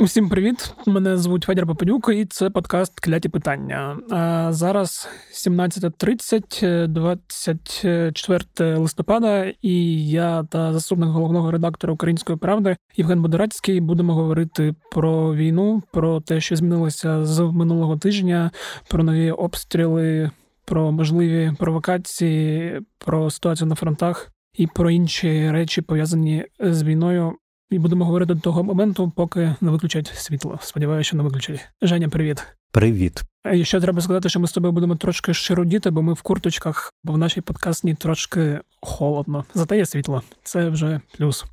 Всім привіт! Мене звуть Федір Попадюк, і це подкаст Кляті питання. А Зараз 17.30, 24 листопада, і я та заступник головного редактора Української правди Євген Бодорацький будемо говорити про війну, про те, що змінилося з минулого тижня, про нові обстріли, про можливі провокації, про ситуацію на фронтах і про інші речі пов'язані з війною. І будемо говорити до того моменту, поки не виключать світло. Сподіваюся, що не виключать. Женя, привіт. Привіт. І ще треба сказати, що ми з тобою будемо трошки широдіти, бо ми в курточках, бо в нашій подкастні трошки холодно. Зате є світло. Це вже плюс.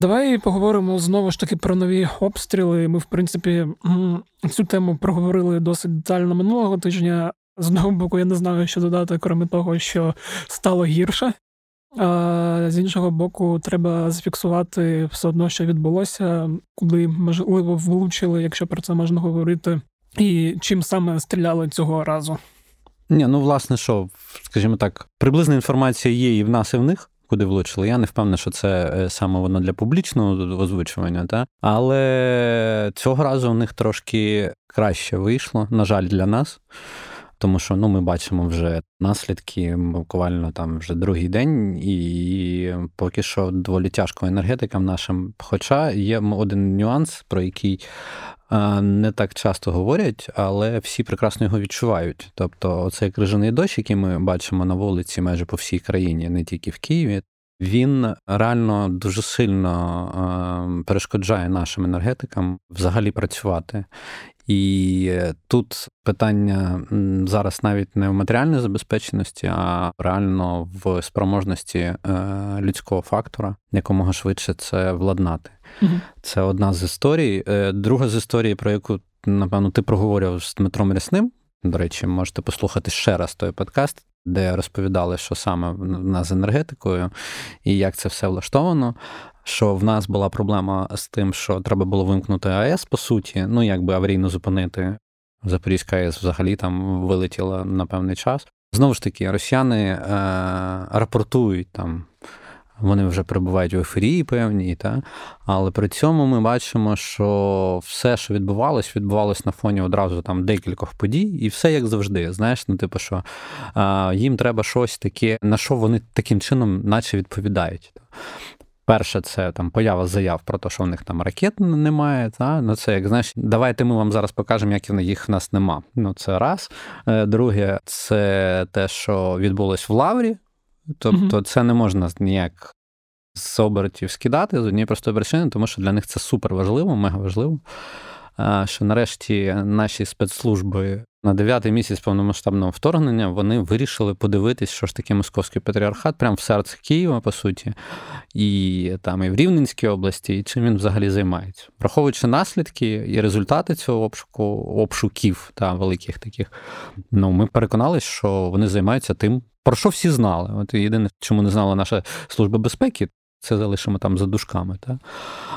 Давай поговоримо знову ж таки про нові обстріли. Ми, в принципі, цю тему проговорили досить детально минулого тижня. З одного боку, я не знаю, що додати, крім того, що стало гірше. З іншого боку, треба зафіксувати все одно, що відбулося, куди можливо влучили, якщо про це можна говорити, і чим саме стріляли цього разу. Ні, ну власне, що, скажімо так, приблизна інформація є і в нас, і в них. Куди влучили, я не впевнений, що це е, саме воно для публічного озвучування, та але цього разу у них трошки краще вийшло, на жаль, для нас тому що ну, ми бачимо вже наслідки буквально там вже другий день, і поки що доволі тяжко енергетикам нашим. Хоча є один нюанс, про який не так часто говорять, але всі прекрасно його відчувають. Тобто, оцей крижаний дощ, який ми бачимо на вулиці майже по всій країні, не тільки в Києві. Він реально дуже сильно перешкоджає нашим енергетикам взагалі працювати. І тут питання зараз навіть не в матеріальній забезпеченості, а реально в спроможності е, людського фактора якомога швидше це владнати. Угу. Це одна з історій. Е, друга з історій, про яку напевно ти проговорював з Дмитром Рясним. До речі, можете послухати ще раз той подкаст, де розповідали, що саме в нас з енергетикою і як це все влаштовано що в нас була проблема з тим, що треба було вимкнути АЕС, по суті, ну якби аварійно зупинити. Запорізька АЕС взагалі там вилетіла на певний час. Знову ж таки, росіяни е, рапортують там. Вони вже перебувають в ефірії певній, та? але при цьому ми бачимо, що все, що відбувалось, відбувалось на фоні одразу там декількох подій, і все як завжди. Знаєш, ну типу, що а, їм треба щось таке, на що вони таким чином, наче відповідають. Перше, це там поява заяв про те, що в них там ракет немає. Та? Ну це як знаєш, давайте ми вам зараз покажемо, як їх в нас нема. Ну це раз. Е, друге, це те, що відбулось в Лаврі. Тобто, mm це не можна ніяк з обертів скидати з однієї простої причини, тому що для них це супер важливо, мега важливо. Що нарешті наші спецслужби на дев'ятий місяць повномасштабного вторгнення вони вирішили подивитись, що ж таке московський патріархат, прямо в серці Києва, по суті, і там і в Рівненській області, і чим він взагалі займається. Враховуючи наслідки і результати цього обшуку, обшуків та великих таких, ну ми переконалися, що вони займаються тим. Про що всі знали? От єдине, чому не знала наша служба безпеки, це залишимо там за дужками. Та?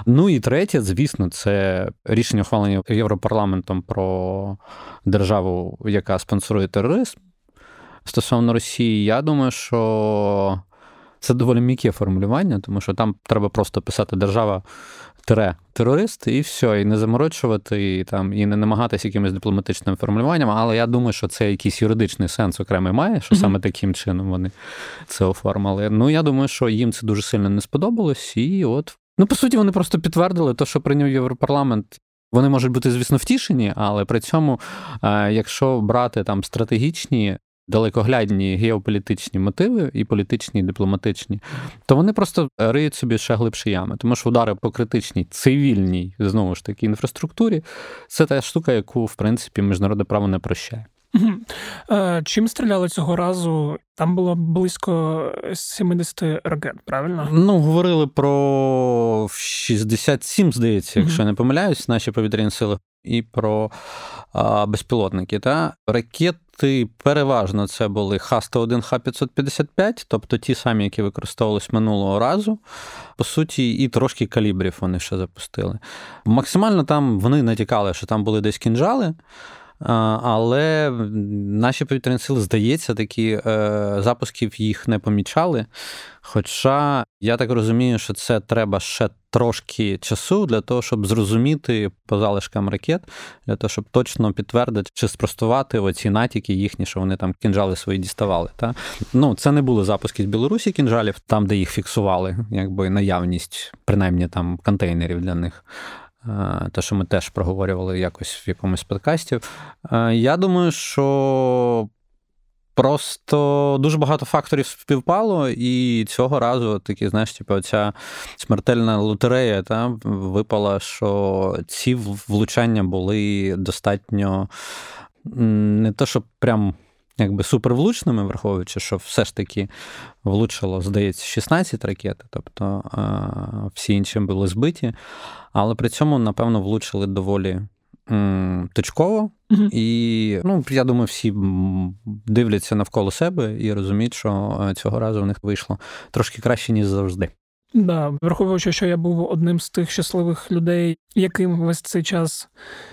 Ну і третє, звісно, це рішення ухвалення Європарламентом про державу, яка спонсорує тероризм. Стосовно Росії, я думаю, що це доволі м'яке формулювання, тому що там треба просто писати держава тире терорист, і все, і не заморочувати, і там і не намагатися якимось дипломатичним формулюванням. Але я думаю, що це якийсь юридичний сенс окремий має, що саме таким чином вони це оформили. Ну я думаю, що їм це дуже сильно не сподобалось, і от. Ну, по суті, вони просто підтвердили те, що прийняв Європарламент. Вони можуть бути, звісно, втішені, але при цьому, е, якщо брати там стратегічні далекоглядні геополітичні мотиви і політичні, і дипломатичні, то вони просто риють собі ще глибші ями. Тому що удари по критичній цивільній знову ж таки інфраструктурі це та штука, яку в принципі міжнародне право не прощає. Е, чим стріляли цього разу? Там було близько 70 ракет, правильно? Ну, говорили про 67, здається, якщо я не помиляюсь, наші повітряні сили, і про а, безпілотники. Та? Ракети переважно це були Х-101, Х-555, тобто ті самі, які використовувалися минулого разу. По суті, і трошки калібрів вони ще запустили. Максимально там вони натякали, що там були десь кінжали. Але наші повітряні сили, здається, такі е, запусків їх не помічали. Хоча я так розумію, що це треба ще трошки часу для того, щоб зрозуміти по залишкам ракет, для того, щоб точно підтвердити чи спростувати оці натяки їхні, що вони там кінжали свої діставали. Та? Ну, Це не були запуски з Білорусі кінжалів, там, де їх фіксували, якби наявність, принаймні там контейнерів для них. Те, що ми теж проговорювали якось в якомусь подкасті. Я думаю, що Просто дуже багато факторів співпало, і цього разу такі, знаєш, типу, ця смертельна лотерея та, випала, що ці влучання були достатньо не то, щоб прям якби супервлучними, враховуючи, що все ж таки влучило, здається, 16 ракет, тобто всі інші були збиті, але при цьому, напевно, влучили доволі точково. І ну, я думаю, всі дивляться навколо себе і розуміють, що е, цього разу в них вийшло трошки краще, ніж завжди. Да, враховуючи, що я був одним з тих щасливих людей, яким весь цей час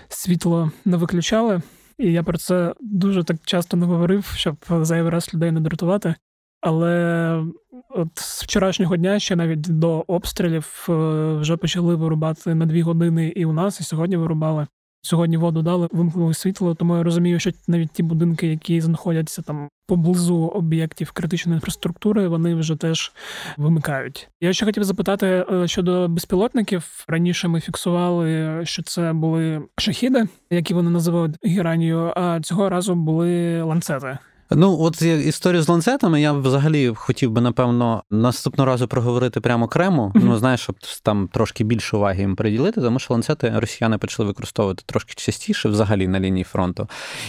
світло не виключали. І я про це дуже так часто не говорив, щоб зайвий раз людей не дратувати. Але от з вчорашнього дня ще навіть до обстрілів е, вже почали вирубати на дві години і у нас, і сьогодні вирубали. Сьогодні воду дали, вимкнули світло, тому я розумію, що навіть ті будинки, які знаходяться там поблизу об'єктів критичної інфраструктури, вони вже теж вимикають. Я ще хотів запитати е, щодо безпілотників. Раніше ми фіксували, що це були шахіди, які вони називають гіранію, а цього разу були ланцети. Ну, от історію з ланцетами я взагалі хотів би, напевно, наступного разу проговорити прямо окремо. Mm-hmm. Ну, знаєш, щоб там трошки більше уваги їм приділити, тому що ланцети росіяни почали використовувати трошки частіше взагалі на лінії фронту.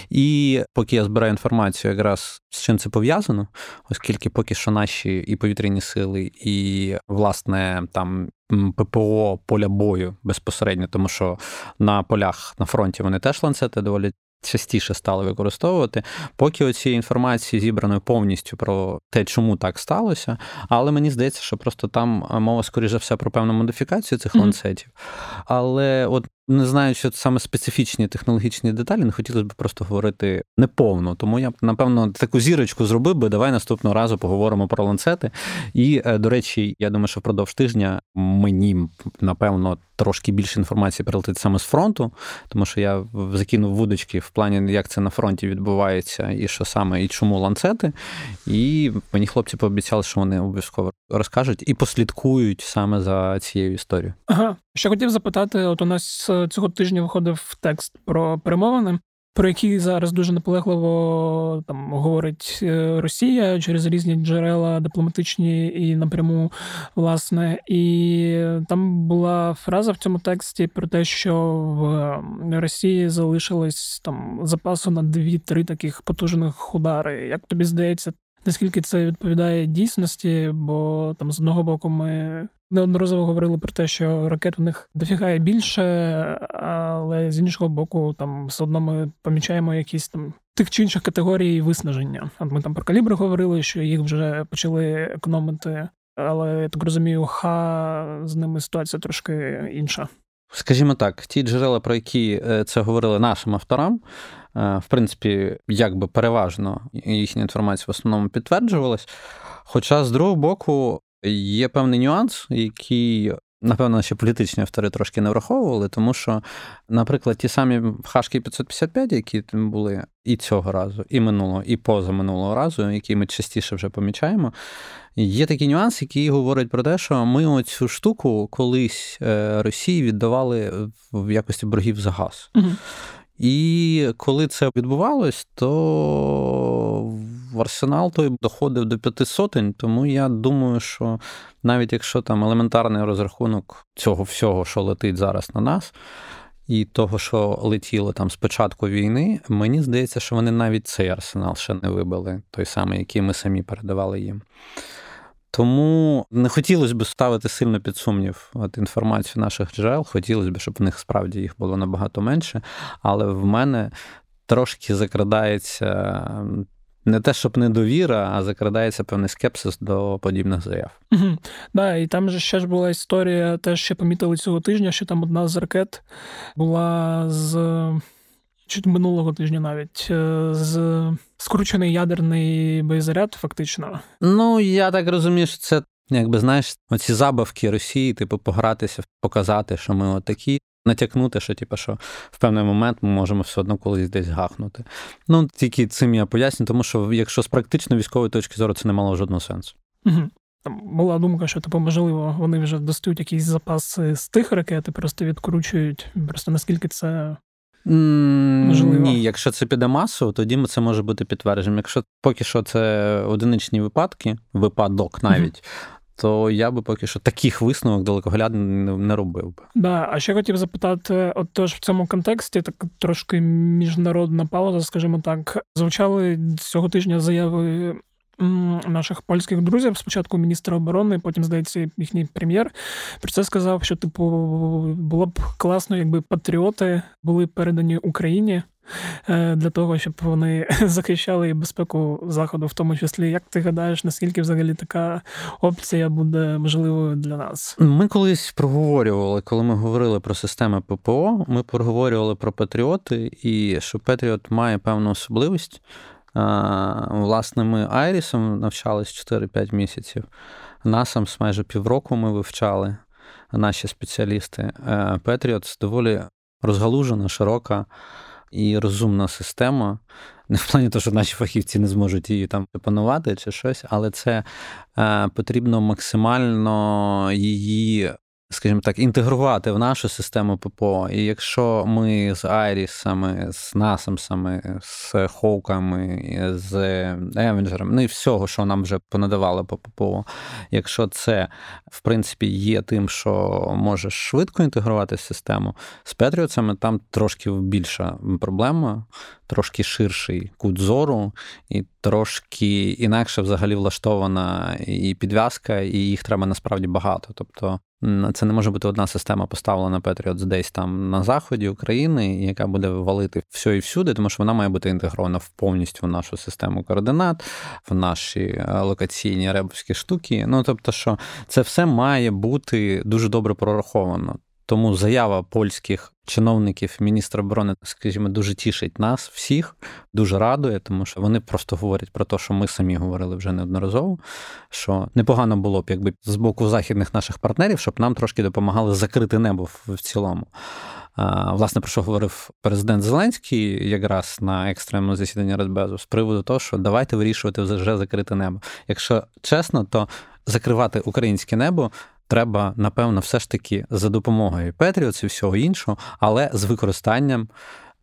І поки я збираю інформацію, якраз з чим це пов'язано, оскільки поки що наші і повітряні сили, і власне там. ППО поля бою безпосередньо, тому що на полях на фронті вони теж ланцети доволі частіше стали використовувати, поки оцієї інформації зібраної повністю про те, чому так сталося. Але мені здається, що просто там мова, скоріше за все, про певну модифікацію цих mm-hmm. ланцетів. Але от не знаю, що саме специфічні технологічні деталі, не хотілося б просто говорити неповно. Тому я б, напевно, таку зірочку зробив би. Давай наступного разу поговоримо про ланцети. І, е, до речі, я думаю, що впродовж тижня мені, напевно, трошки більше інформації прилетить саме з фронту, тому що я закинув вудочки в плані, як це на фронті відбувається, і що саме, і чому ланцети. І мені хлопці пообіцяли, що вони обов'язково розкажуть і послідкують саме за цією історією. Ага, ще хотів запитати: от у нас е, цього тижня виходив текст про перемовини. Про які зараз дуже наполегливо там говорить е, Росія через різні джерела дипломатичні і напряму, власне, і там була фраза в цьому тексті про те, що в Росії залишилось там запасу на дві-три таких потужних удари. Як тобі здається, наскільки це відповідає дійсності? Бо там з одного боку ми неодноразово говорили про те, що ракет у них дофігає більше, але з іншого боку, там все одно ми помічаємо якісь там тих чи інших категорій виснаження. От ми там про калібри говорили, що їх вже почали економити. Але я так розумію, ха з ними ситуація трошки інша. Скажімо так, ті джерела, про які е, це говорили нашим авторам, е, в принципі, якби переважно їхня інформація в основному підтверджувалась. Хоча, з другого боку, Є певний нюанс, який, напевно, ще політичні автори трошки не враховували, тому що, наприклад, ті самі хашки 555, які були і цього разу, і минулого, і позаминулого разу, які ми частіше вже помічаємо. Є такий нюанс, який говорить про те, що ми оцю штуку колись е, Росії віддавали в якості боргів за газ. Угу. І коли це відбувалось, то в арсенал той доходив до п'яти сотень, тому я думаю, що навіть якщо там елементарний розрахунок цього всього, що летить зараз на нас, і того, що летіло там з початку війни, мені здається, що вони навіть цей арсенал ще не вибили, той самий, який ми самі передавали їм. Тому не хотілося б ставити сильно під сумнів от інформацію наших джерел. Хотілося б, щоб в них справді їх було набагато менше. Але в мене трошки закрадається не те, щоб недовіра, а закрадається певний скепсис до подібних заяв. Угу. Да, і там же ще ж була історія, теж ще помітили цього тижня, що там одна з ракет була з чуть минулого тижня навіть е, з скручений ядерний боєзаряд, фактично. Ну, я так розумію, що це Якби знаєш, оці забавки Росії, типу, погратися, показати, що ми отакі, натякнути, що типу, що в певний момент ми можемо все одно колись десь гахнути. Ну, тільки цим я поясню, тому що якщо з практично військової точки зору це не мало жодного сенсу. Угу. Там була думка, що типу, можливо, вони вже достають якісь запаси з тих ракет і просто відкручують. Просто наскільки це. Можливо. Ні, якщо це піде масово, тоді це може бути підтвердженням. Якщо поки що це одиничні випадки, випадок навіть, то я би поки що таких висновок далекоглядно не робив би. Да, а ще хотів запитати, от тож в цьому контексті так трошки міжнародна пауза, скажімо так, звучали цього тижня заяви. Наших польських друзів, спочатку міністра оборони, потім, здається, їхній прем'єр. Про це сказав, що типу було б класно, якби патріоти були передані Україні. Е, для того, щоб вони захищали безпеку заходу, в тому числі. Як ти гадаєш, наскільки взагалі така опція буде можливою для нас? Ми колись проговорювали, коли ми говорили про системи ППО, ми проговорювали про Патріоти, і що Патріот має певну особливість. Власне, ми Айрісом навчались 4-5 місяців. Насам майже півроку ми вивчали наші спеціалісти. Петріот доволі розгалужена, широка і розумна система. Не в плані того, що наші фахівці не зможуть її там опанувати чи щось, але це е, потрібно максимально її скажімо так, інтегрувати в нашу систему ППО. І якщо ми з Айрісами, з Насамсами, з Хоуками, з Евенджерами, ну і всього, що нам вже понадавали по ППО, якщо це в принципі є тим, що може швидко інтегрувати систему, з Петріоцами там трошки більша проблема, трошки ширший кут зору, і трошки інакше взагалі влаштована і підв'язка, і їх треба насправді багато. Тобто це не може бути одна система поставлена Patriots десь там на заході України, яка буде валити все і всюди, тому що вона має бути інтегрована в повністю в нашу систему координат, в наші е, локаційні ребовські штуки. Ну тобто, що це все має бути дуже добре прораховано. Тому заява польських чиновників міністра оборони, скажімо, дуже тішить нас всіх, дуже радує, тому що вони просто говорять про те, що ми самі говорили вже неодноразово. Що непогано було б, якби з боку західних наших партнерів, щоб нам трошки допомагали закрити небо в цілому. Власне, про що говорив президент Зеленський якраз на екстремному засіданні Радбезу з приводу того, що давайте вирішувати вже закрите небо. Якщо чесно, то закривати українське небо треба, напевно, все ж таки за допомогою Петріоц і всього іншого, але з використанням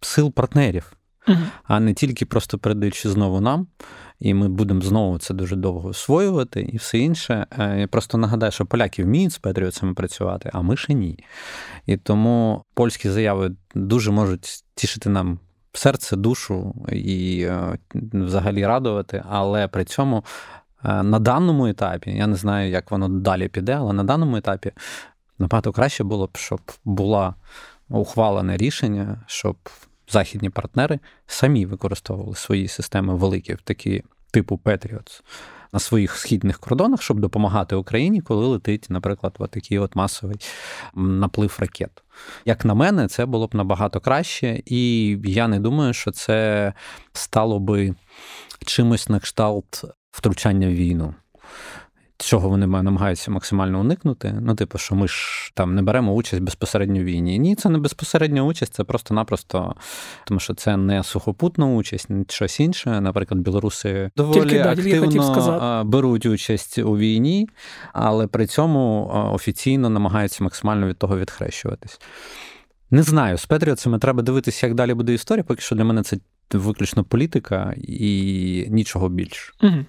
сил партнерів, uh а не тільки просто передаючи знову нам. І ми будемо знову це дуже довго освоювати і все інше. Е, я просто нагадаю, що поляки вміють з Петріоцями працювати, а ми ще ні. І тому польські заяви дуже можуть тішити нам серце, душу і е, взагалі радувати, але при цьому на даному етапі, я не знаю, як воно далі піде, але на даному етапі набагато краще було б, щоб було ухвалене рішення, щоб західні партнери самі використовували свої системи великі, такі типу Patriots, на своїх східних кордонах, щоб допомагати Україні, коли летить, наприклад, от такий от масовий наплив ракет. Як на мене, це було б набагато краще, і я не думаю, що це стало би чимось на кшталт втручання в війну. Чого вони намагаються максимально уникнути. Ну, типу, що ми ж там не беремо участь безпосередньо в війні. Ні, це не безпосередня участь, це просто-напросто, тому що це не сухопутна участь, не щось інше. Наприклад, білоруси доволі тільки, активно беруть участь у війні, але при цьому офіційно намагаються максимально від того відхрещуватись. Не знаю, з Петріоцями треба дивитися, як далі буде історія. Поки що для мене це виключно політика і нічого більше. Угу.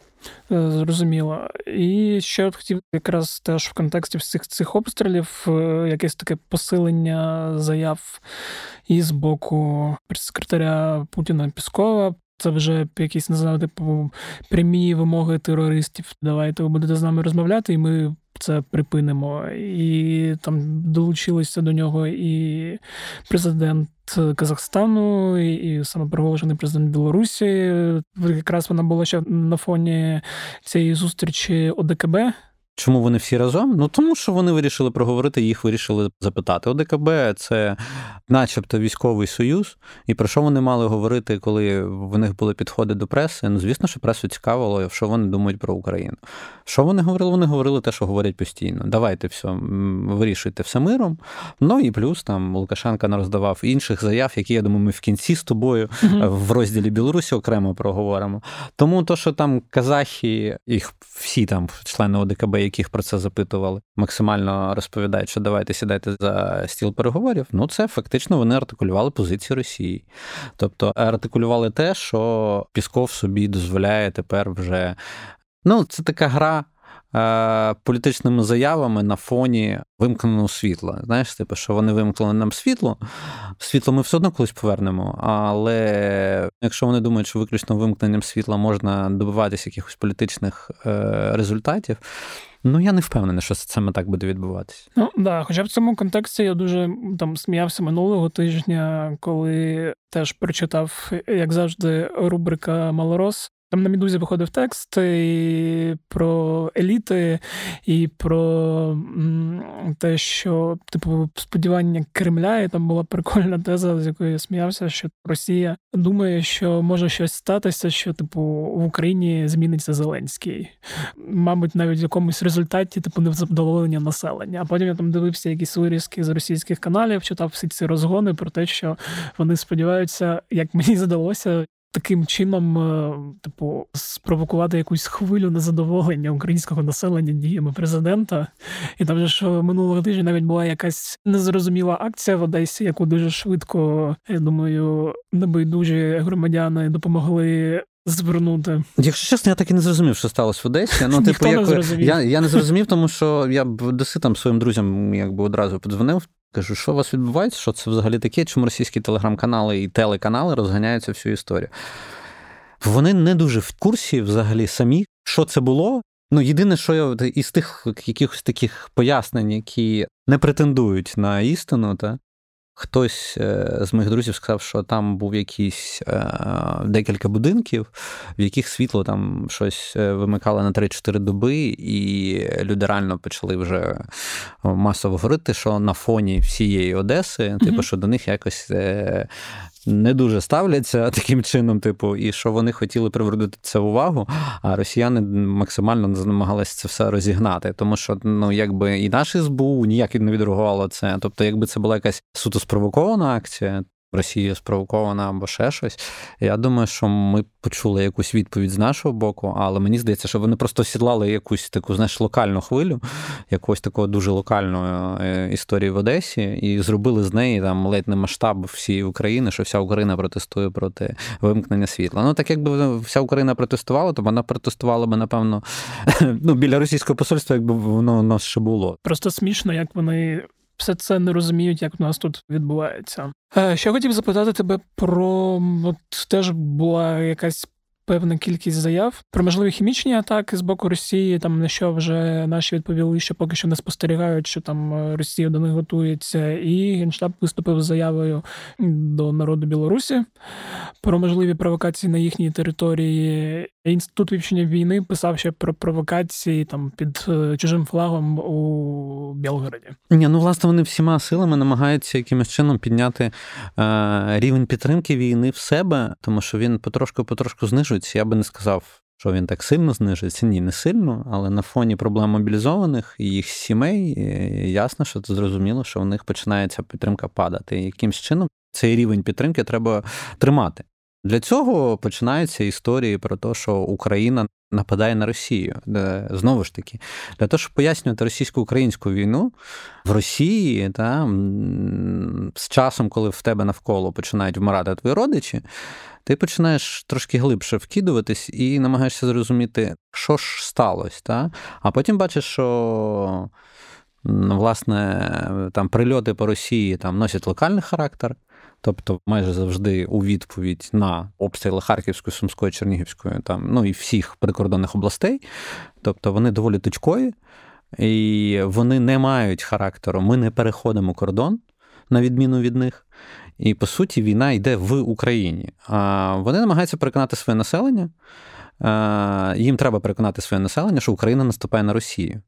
Зрозуміло. І ще от хотів якраз теж в контексті всіх цих обстрілів е, якесь таке посилення заяв і з боку прес-секретаря Путіна Піскова. Це вже якісь не знаю, типу прямі вимоги терористів. Давайте ви будете з нами розмовляти, і ми це припинимо. І там долучилися до нього і президент Казахстану, і самопроголошений президент Білорусі. Якраз вона була ще на фоні цієї зустрічі ОДКБ. Чому вони всі разом? Ну тому що вони вирішили проговорити, їх вирішили запитати. ОДКБ це, начебто, військовий союз, і про що вони мали говорити, коли в них були підходи до преси? Ну, звісно, що пресу цікавило, що вони думають про Україну. Що вони говорили? Вони говорили те, що говорять постійно. Давайте все, вирішуйте все миром. Ну і плюс там Лукашенка роздавав інших заяв, які я думаю, ми в кінці з тобою uh в розділі Білорусі окремо проговоримо. Тому то, що там казахи, їх всі там члени ОДКБ, яких про це запитували, максимально розповідають, що давайте сідайте за стіл переговорів. Ну це фактично вони артикулювали позицію Росії, тобто артикулювали те, що Пісков собі дозволяє тепер вже. Ну, це така гра. Е, політичними заявами на фоні вимкненого світла. Знаєш, типу, що вони вимкнули нам світло, світло ми все одно колись повернемо. Але якщо вони думають, що виключно вимкненням світла можна добиватися якихось політичних е, результатів. Ну, я не впевнений, що саме так буде відбуватися. Ну да, хоча в цьому контексті я дуже там сміявся минулого тижня, коли теж прочитав, як завжди, рубрика Малорос там на Мідузі виходив текст і про еліти, і про те, що типу сподівання Кремля, і там була прикольна теза, з якої я сміявся, що Росія думає, що може щось статися, що типу в Україні зміниться Зеленський. Мабуть, навіть в якомусь результаті типу невзадоволення населення. А потім я там дивився якісь вирізки з російських каналів, читав всі ці розгони про те, що вони сподіваються, як мені здалося, таким чином, е, типу, спровокувати якусь хвилю незадоволення українського населення діями президента. І там же ж минулого тижня навіть була якась незрозуміла акція в Одесі, яку дуже швидко, я думаю, небайдужі громадяни допомогли. Звернути, якщо чесно, я так і не зрозумів, що сталося в Одесі. Ну, типу, як я я не зрозумів, тому що я б доси там своїм друзям якби одразу подзвонив, Кажу, що у вас відбувається? Що це взагалі таке? Чому російські телеграм-канали і телеканали розганяються всю історію? Вони не дуже в курсі взагалі самі, що це було. Ну, єдине, що я із тих якихось таких пояснень, які не претендують на істину, та, Хтось е, з моїх друзів сказав, що там був якийсь е, декілька будинків, в яких світло там щось е, вимикало на 3-4 доби, і люди реально почали вже масово говорити, що на фоні всієї Одеси, типу, що до них якось не дуже ставляться таким чином, типу, і що вони хотіли привернути це увагу, а росіяни максимально намагалися це все розігнати. Тому що ну, якби і наш СБУ ніяк не відреагувало це. Тобто, якби це була якась суто спровокована акція, Росія спровокована або ще щось. Я думаю, що ми почули якусь відповідь з нашого боку, але мені здається, що вони просто сідлали якусь таку, знаєш, локальну хвилю, якогось такого дуже локальної е, історії в Одесі, і зробили з неї там ледь не масштаб всієї України, що вся Україна протестує проти вимкнення світла. Ну так якби вся Україна протестувала, то вона протестувала би, напевно, ну біля російського посольства, якби воно у нас ще було. Просто смішно, як вони все це не розуміють, як у нас тут відбувається. Е, ще хотів запитати тебе про от теж була якась. Певна кількість заяв про можливі хімічні атаки з боку Росії, там на що вже наші відповіли, що поки що не спостерігають, що там е, Росія до них готується, і генштаб виступив з заявою до народу Білорусі про можливі провокації на їхній території. Інститут вивчення війни писав ще про провокації там під е, чужим флагом у Білгороді. Ні, ну власне вони всіма силами намагаються якимось чином підняти е, рівень підтримки війни в себе, тому що він потрошку-потрошку знижується. Я би не сказав. Що він так сильно знижується? Ні, не сильно, але на фоні проблем мобілізованих і їх сімей е, ясно, що це зрозуміло, що в них починається підтримка падати. Якимсь чином цей рівень підтримки треба тримати. Для цього починаються історії про те, що Україна нападає на Росію. Знову ж таки, для того, щоб пояснювати російсько-українську війну в Росії, та, з часом, коли в тебе навколо починають вмирати твої родичі, ти починаєш трошки глибше вкидуватись і намагаєшся зрозуміти, що ж сталося. Та? А потім бачиш, що. Власне, там прильоти по Росії там носять локальний характер, Тобто, майже завжди у відповідь на обстріли Харківської, Сумської, Чернігівської, там, ну і всіх прикордонних областей. Тобто вони доволі точкові, і вони не мають характеру. Ми не переходимо кордон, на відміну від них. І по суті, війна йде в Україні. А вони намагаються переконати своє населення. їм треба переконати своє населення, що Україна наступає на Росію.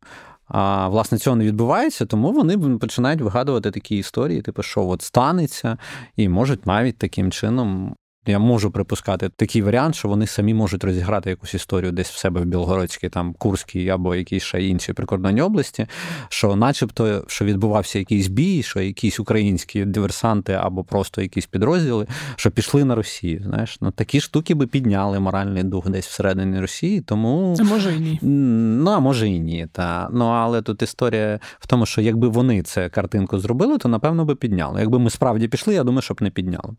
А власне цього не відбувається, тому вони починають вигадувати такі історії, типу, що от станеться, і можуть навіть таким чином я можу припускати такий варіант, що вони самі можуть розіграти якусь історію десь в себе в Білгородській, там Курській або якійсь ще іншій прикордонній області, що, начебто, що відбувався якийсь бій, що якісь українські диверсанти або просто якісь підрозділи, що пішли на Росію. Знаєш, ну такі штуки би підняли моральний дух десь всередині Росії, тому це може і ні. Ну а може і ні. Та ну але тут історія в тому, що якби вони це картинку зробили, то напевно би підняли. Якби ми справді пішли, я думаю, щоб не підняли.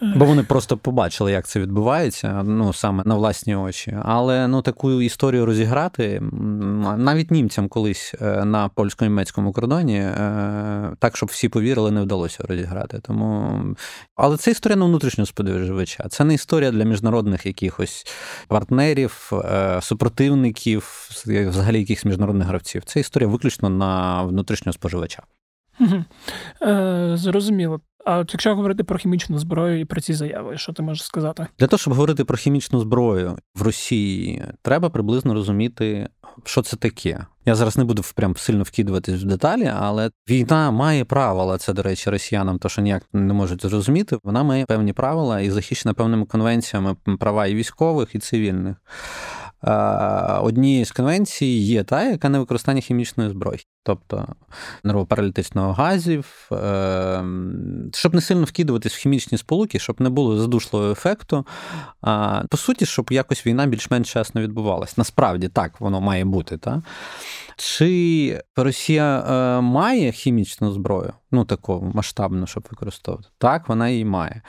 Бо вони просто побачили, як це відбувається, ну саме на власні очі. Але ну таку історію розіграти навіть німцям колись е, на польсько-німецькому кордоні, е, так щоб всі повірили, не вдалося розіграти. Тому але це історія на внутрішнього споживача. Це не історія для міжнародних якихось партнерів, е, супротивників, взагалі якихось міжнародних гравців. Це історія виключно на внутрішнього споживача. Е, Зрозуміло. А якщо говорити про хімічну зброю і про ці заяви, що ти можеш сказати? Для того, щоб говорити про хімічну зброю в Росії, треба приблизно розуміти, що це таке. Я зараз не буду прям сильно вкидуватись в деталі, але війна має правила. Це, до речі, росіянам, то що ніяк не можуть зрозуміти. Вона має певні правила і захищена певними конвенціями права і військових, і цивільних. Однією з конвенцій є та, яка не використання хімічної зброї, тобто нервопаралітичного газів, ем, щоб не сильно вкидуватись в хімічні сполуки, щоб не було задушливого ефекту. По суті, щоб якось війна більш-менш чесно відбувалась. Насправді так воно має бути. Та? Чи Росія е, має хімічну зброю, ну таку масштабну, щоб використовувати? Так, вона її має.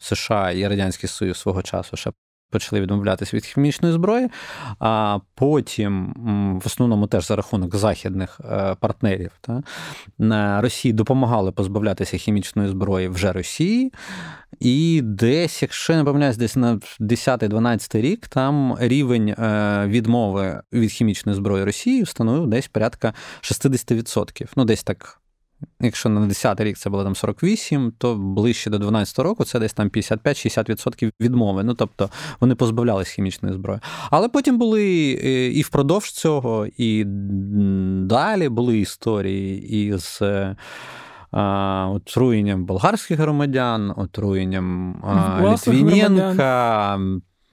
США і Радянський Союз свого часу ще почали відмовлятися від хімічної зброї, а потім, в основному, теж за рахунок західних е, партнерів та, Росії допомагали позбавлятися хімічної зброї вже Росії. І десь, якщо я не помиляюсь, десь на 10-12 рік там рівень е, відмови від хімічної зброї Росії становив десь порядка 60%. Ну, десь так Якщо на 10 рік це було там 48, то ближче до 12 року це десь там 55-60% відмови. Ну тобто вони позбавлялись хімічної зброї. Але потім були е, і впродовж цього, і далі були історії із. Е, отруєнням болгарських громадян, отруєнням Літвіненка,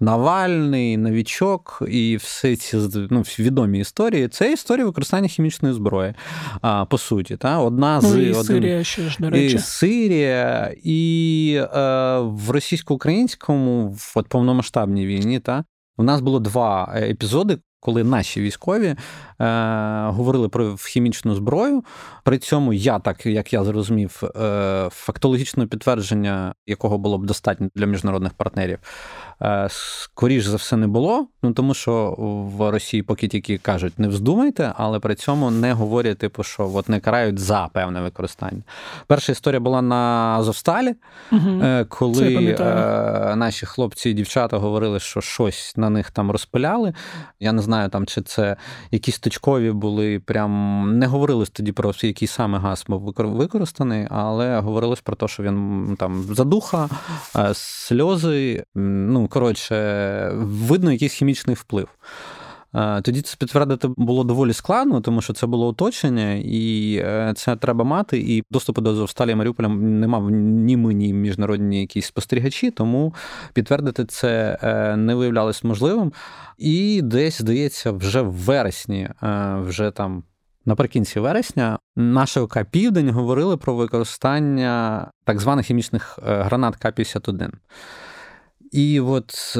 Навальний, Новічок і всі ці ну, відомі історії. Це історія використання хімічної зброї, а, по суті. Та? Одна ну, з і один, Сирія ще ж, до речі. І Сирія, і е, в російсько-українському в повномасштабній війні. Та? У нас було два епізоди, коли наші військові е, говорили про хімічну зброю. При цьому я, так як я зрозумів, е, фактологічного підтвердження, якого було б достатньо для міжнародних партнерів, скоріш за все не було. Ну тому що в Росії поки тільки кажуть, не вздумайте, але при цьому не говорять, типу, що от не карають за певне використання. Перша історія була на Азовсталі, угу. коли наші хлопці і дівчата говорили, що щось на них там розпиляли. Я не знаю, там чи це якісь точкові були, прям не говорилось тоді про який саме газ був використаний, але говорилось про те, що він там задуха, сльози. Ну коротше, видно якийсь хімічний вплив. Тоді це підтвердити було доволі складно, тому що це було оточення, і е, це треба мати. І доступу до Азовсталі Маріуполя не мав ні ми, ні міжнародні якісь спостерігачі, тому підтвердити це е, не виявлялось можливим. І десь здається, вже в вересні, е, вже там. Наприкінці вересня наша ОК Південь говорили про використання так званих хімічних гранат К-51. І от,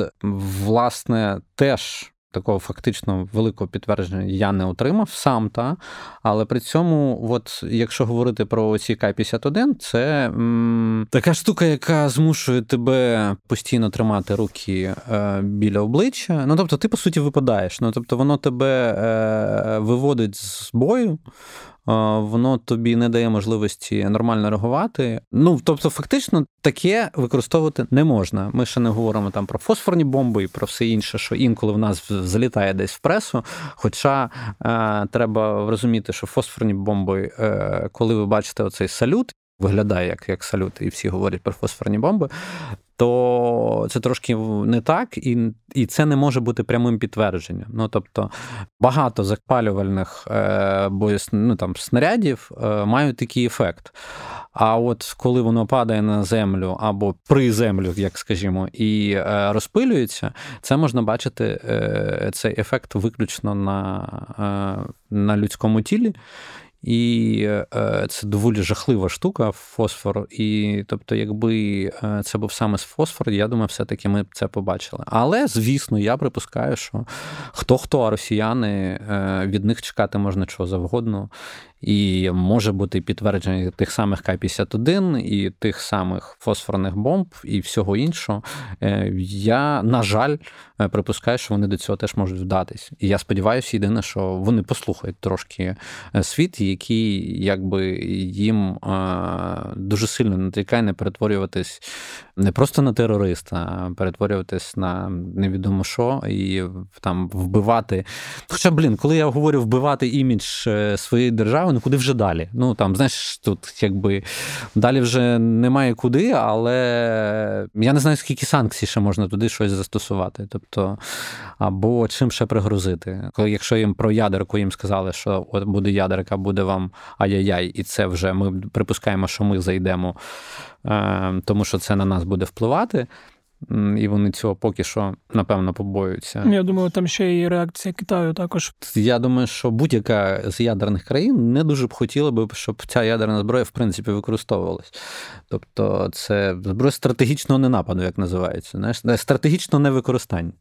власне, теж такого фактично великого підтвердження я не отримав сам, та але при цьому, от якщо говорити про ці К-51, це м, така штука, яка змушує тебе постійно тримати руки е, біля обличчя. Ну тобто, ти по суті випадаєш. Ну тобто, воно тебе е, виводить з бою воно тобі не дає можливості нормально реагувати. Ну тобто, фактично, таке використовувати не можна. Ми ще не говоримо там про фосфорні бомби і про все інше, що інколи в нас залітає десь в пресу. Хоча е, треба розуміти, що фосфорні бомби, е, коли ви бачите оцей салют, виглядає як як салют, і всі говорять про фосфорні бомби, то це трошки не так, і і це не може бути прямим підтвердженням. Ну тобто багато запалювальних е, ну, там, снарядів е, мають такий ефект. А от коли воно падає на землю або при землю, як скажімо, і е, розпилюється, це можна бачити е, цей ефект виключно на, е, на людському тілі. І е, це доволі жахлива штука, фосфор. І тобто, якби е, це був саме фосфор, я думаю, все-таки ми б це побачили. Але, звісно, я припускаю, що хто хто, а росіяни е, від них чекати можна чого завгодно. І може бути підтвердження тих самих К-51 і тих самих фосфорних бомб і всього іншого. Я, на жаль, припускаю, що вони до цього теж можуть вдатись. І я сподіваюся, єдине, що вони послухають трошки світ, який якби їм дуже сильно натякає не перетворюватись не просто на терориста, а перетворюватись на невідомо що і там вбивати. Хоча, блін, коли я говорю вбивати імідж е, своєї держави, ну куди вже далі? Ну там, знаєш, тут якби далі вже немає куди, але я не знаю, скільки санкцій ще можна туди щось застосувати. Тобто, або чим ще пригрозити. Якщо їм про ядерку їм сказали, що от буде ядерка, буде вам ай-яй-яй, і це вже ми припускаємо, що ми зайдемо, тому що це на нас буде впливати. І вони цього поки що, напевно, побоюються. Я думаю, там ще і реакція Китаю також. Я думаю, що будь-яка з ядерних країн не дуже б хотіла би, щоб ця ядерна зброя в принципі використовувалась. Тобто, це зброя стратегічного ненападу, як називається, стратегічного невикористання.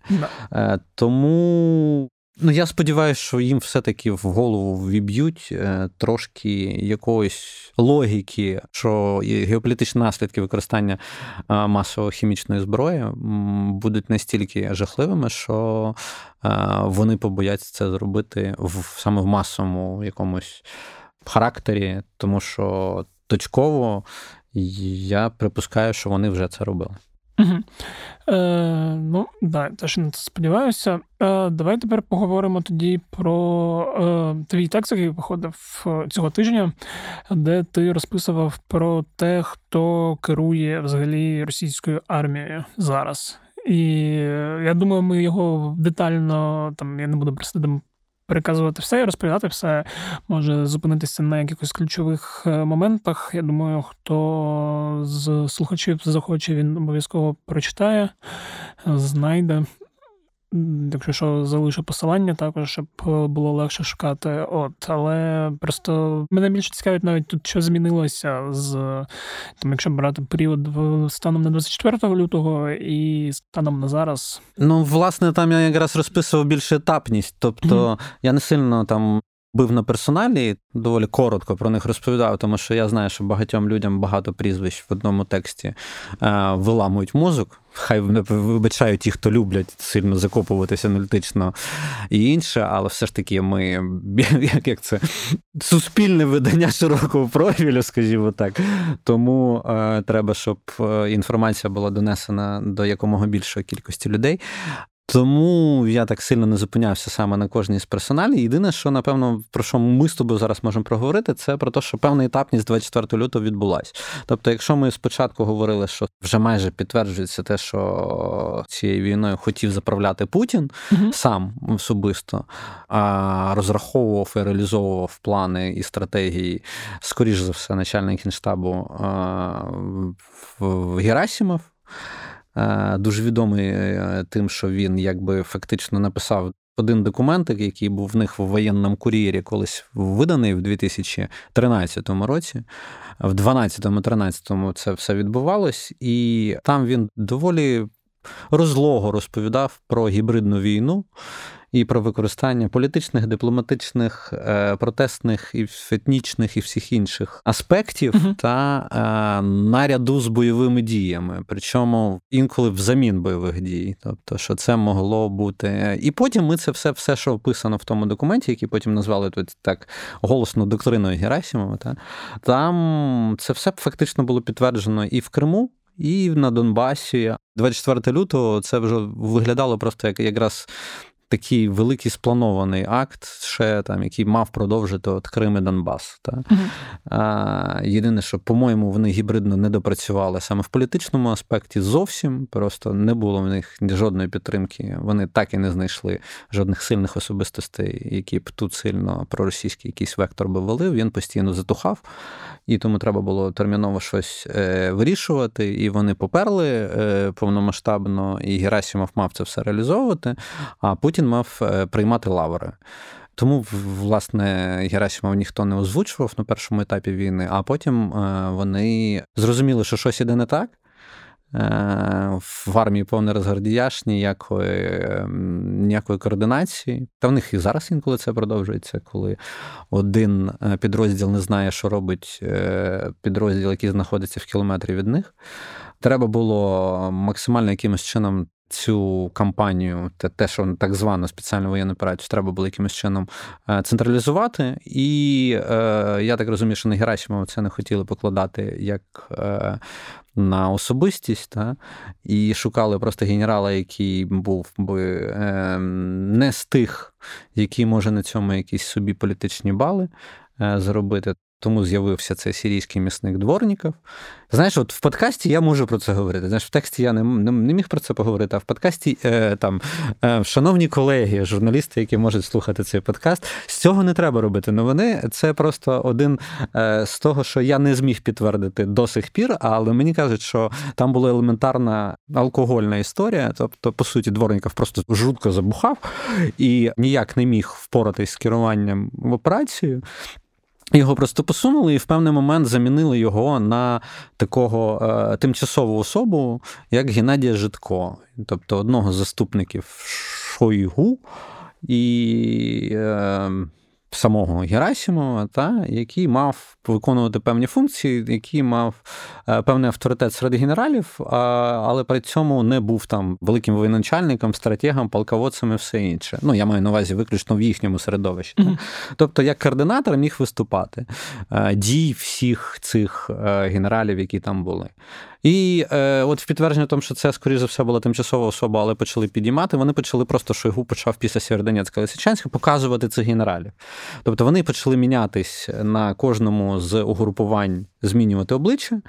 Да. Тому Ну, я сподіваюся, що їм все-таки в голову віб'ють е, трошки якоїсь логіки, що геополітичні наслідки використання е, масово хімічної зброї будуть настільки жахливими, що е, вони побояться це зробити в саме в масовому якомусь характері, тому що точково я припускаю, що вони вже це робили. Угу. Е, Ну, да, теж на це сподіваюся. Е, Давай тепер поговоримо тоді про е, твій текст, який виходив е, цього тижня, де ти розписував про те, хто керує взагалі російською армією зараз. І я думаю, ми його детально там я не буду просити переказувати все і розповідати все, може зупинитися на якихось ключових е, моментах. Я думаю, хто з слухачів захоче, він обов'язково прочитає, знайде. Якщо що, залишу посилання, також щоб було легше шукати. От, але просто мене більше цікавить навіть тут, що змінилося з там, якщо брати період станом на 24 лютого і станом на зараз. Ну, власне, там я якраз розписував більше етапність. Тобто mm-hmm. я не сильно там бив на персоналі, доволі коротко про них розповідав, тому що я знаю, що багатьом людям багато прізвищ в одному тексті е, виламують мозок. Хай вибачають ті, хто люблять сильно закопуватися аналітично і інше, але все ж таки ми як, як це суспільне видання широкого профілю, скажімо так. Тому е, треба, щоб е, інформація була донесена до якомога більшої кількості людей. Тому я так сильно не зупинявся саме на кожній з персоналів. Єдине, що, напевно, про що ми з тобою зараз можемо проговорити, це про те, що певна етапність 24 лютого відбулася. Тобто, якщо ми спочатку говорили, що вже майже підтверджується те, що цією війною хотів заправляти Путін угу. сам особисто, а розраховував і реалізовував плани і стратегії, скоріш за все, начальник генштабу Герасимов. Е, дуже відомий е, тим, що він якби фактично написав один документик, який був в них в воєнному кур'єрі, колись виданий в 2013 році. В 12-13 це все відбувалось, і там він доволі розлого розповідав про гібридну війну і про використання політичних, дипломатичних, е, протестних і етнічних і всіх інших аспектів uh та е, наряду з бойовими діями, причому інколи взамін бойових дій. Тобто, що це могло бути. І потім ми це все, все, що описано в тому документі, який потім назвали тут так голосно доктриною Герасимова, та там це все фактично було підтверджено і в Криму. І на Донбасі 24 лютого це вже виглядало просто як якраз такий великий спланований акт, ще там, який мав продовжити от Крим і Донбас. Та? Uh-huh. А, Єдине, що, по-моєму, вони гібридно не допрацювали саме в політичному аспекті зовсім. Просто не було в них жодної підтримки. Вони так і не знайшли жодних сильних особистостей, які б тут сильно проросійський якийсь вектор би валив. Він постійно затухав, і тому треба було терміново щось е, вирішувати. І вони поперли е, повномасштабно, і Герасимов мав це все реалізовувати. А Путін мав е, приймати лаври. Тому, власне, Герасимов ніхто не озвучував на першому етапі війни, а потім е, вони зрозуміли, що щось іде не так. Е, в армії повний розгардіяш, ніякої ніякої координації. Та в них і зараз інколи це продовжується, коли один підрозділ не знає, що робить підрозділ, який знаходиться в кілометрі від них. Треба було максимально якимось чином цю кампанію, те, що так звану спеціальну воєнну операцію, треба було якимось чином е, централізувати. І е, я так розумію, що на Герасимова це не хотіли покладати як е, на особистість, та? і шукали просто генерала, який був би не з тих, які може на цьому якісь собі політичні бали зробити. Тому з'явився цей сирійський місник дворників. Знаєш, от в подкасті я можу про це говорити. Знаєш, в тексті я не не, міг про це поговорити, а в подкасті е, там е, шановні колеги, журналісти, які можуть слухати цей подкаст, з цього не треба робити новини. Це просто один е, з того, що я не зміг підтвердити до сих пір, але мені кажуть, що там була елементарна алкогольна історія. Тобто, по суті, дворників просто жутко забухав і ніяк не міг впоратись з керуванням в операцію. Його просто посунули і в певний момент замінили його на такого е, тимчасову особу, як Геннадія Житко, тобто одного з заступників Шойгу. І е, самого Герасимова, та, який мав виконувати певні функції, який мав е, певний авторитет серед генералів, але при цьому не був там великим воєначальником, стратегом, полководцем і все інше. Ну, я маю на увазі виключно в їхньому середовищі. Mm-hmm. Тобто, як координатор міг виступати е, дій всіх цих е, генералів, які там були. І е, от в підтвердження тому, що це, скоріш за все, була тимчасова особа, але почали підіймати. Вони почали просто Шойгу почав після Сєвєродонецька Лисичанська показувати цих генералів. Тобто вони почали мінятись на кожному з угрупувань, змінювати обличчя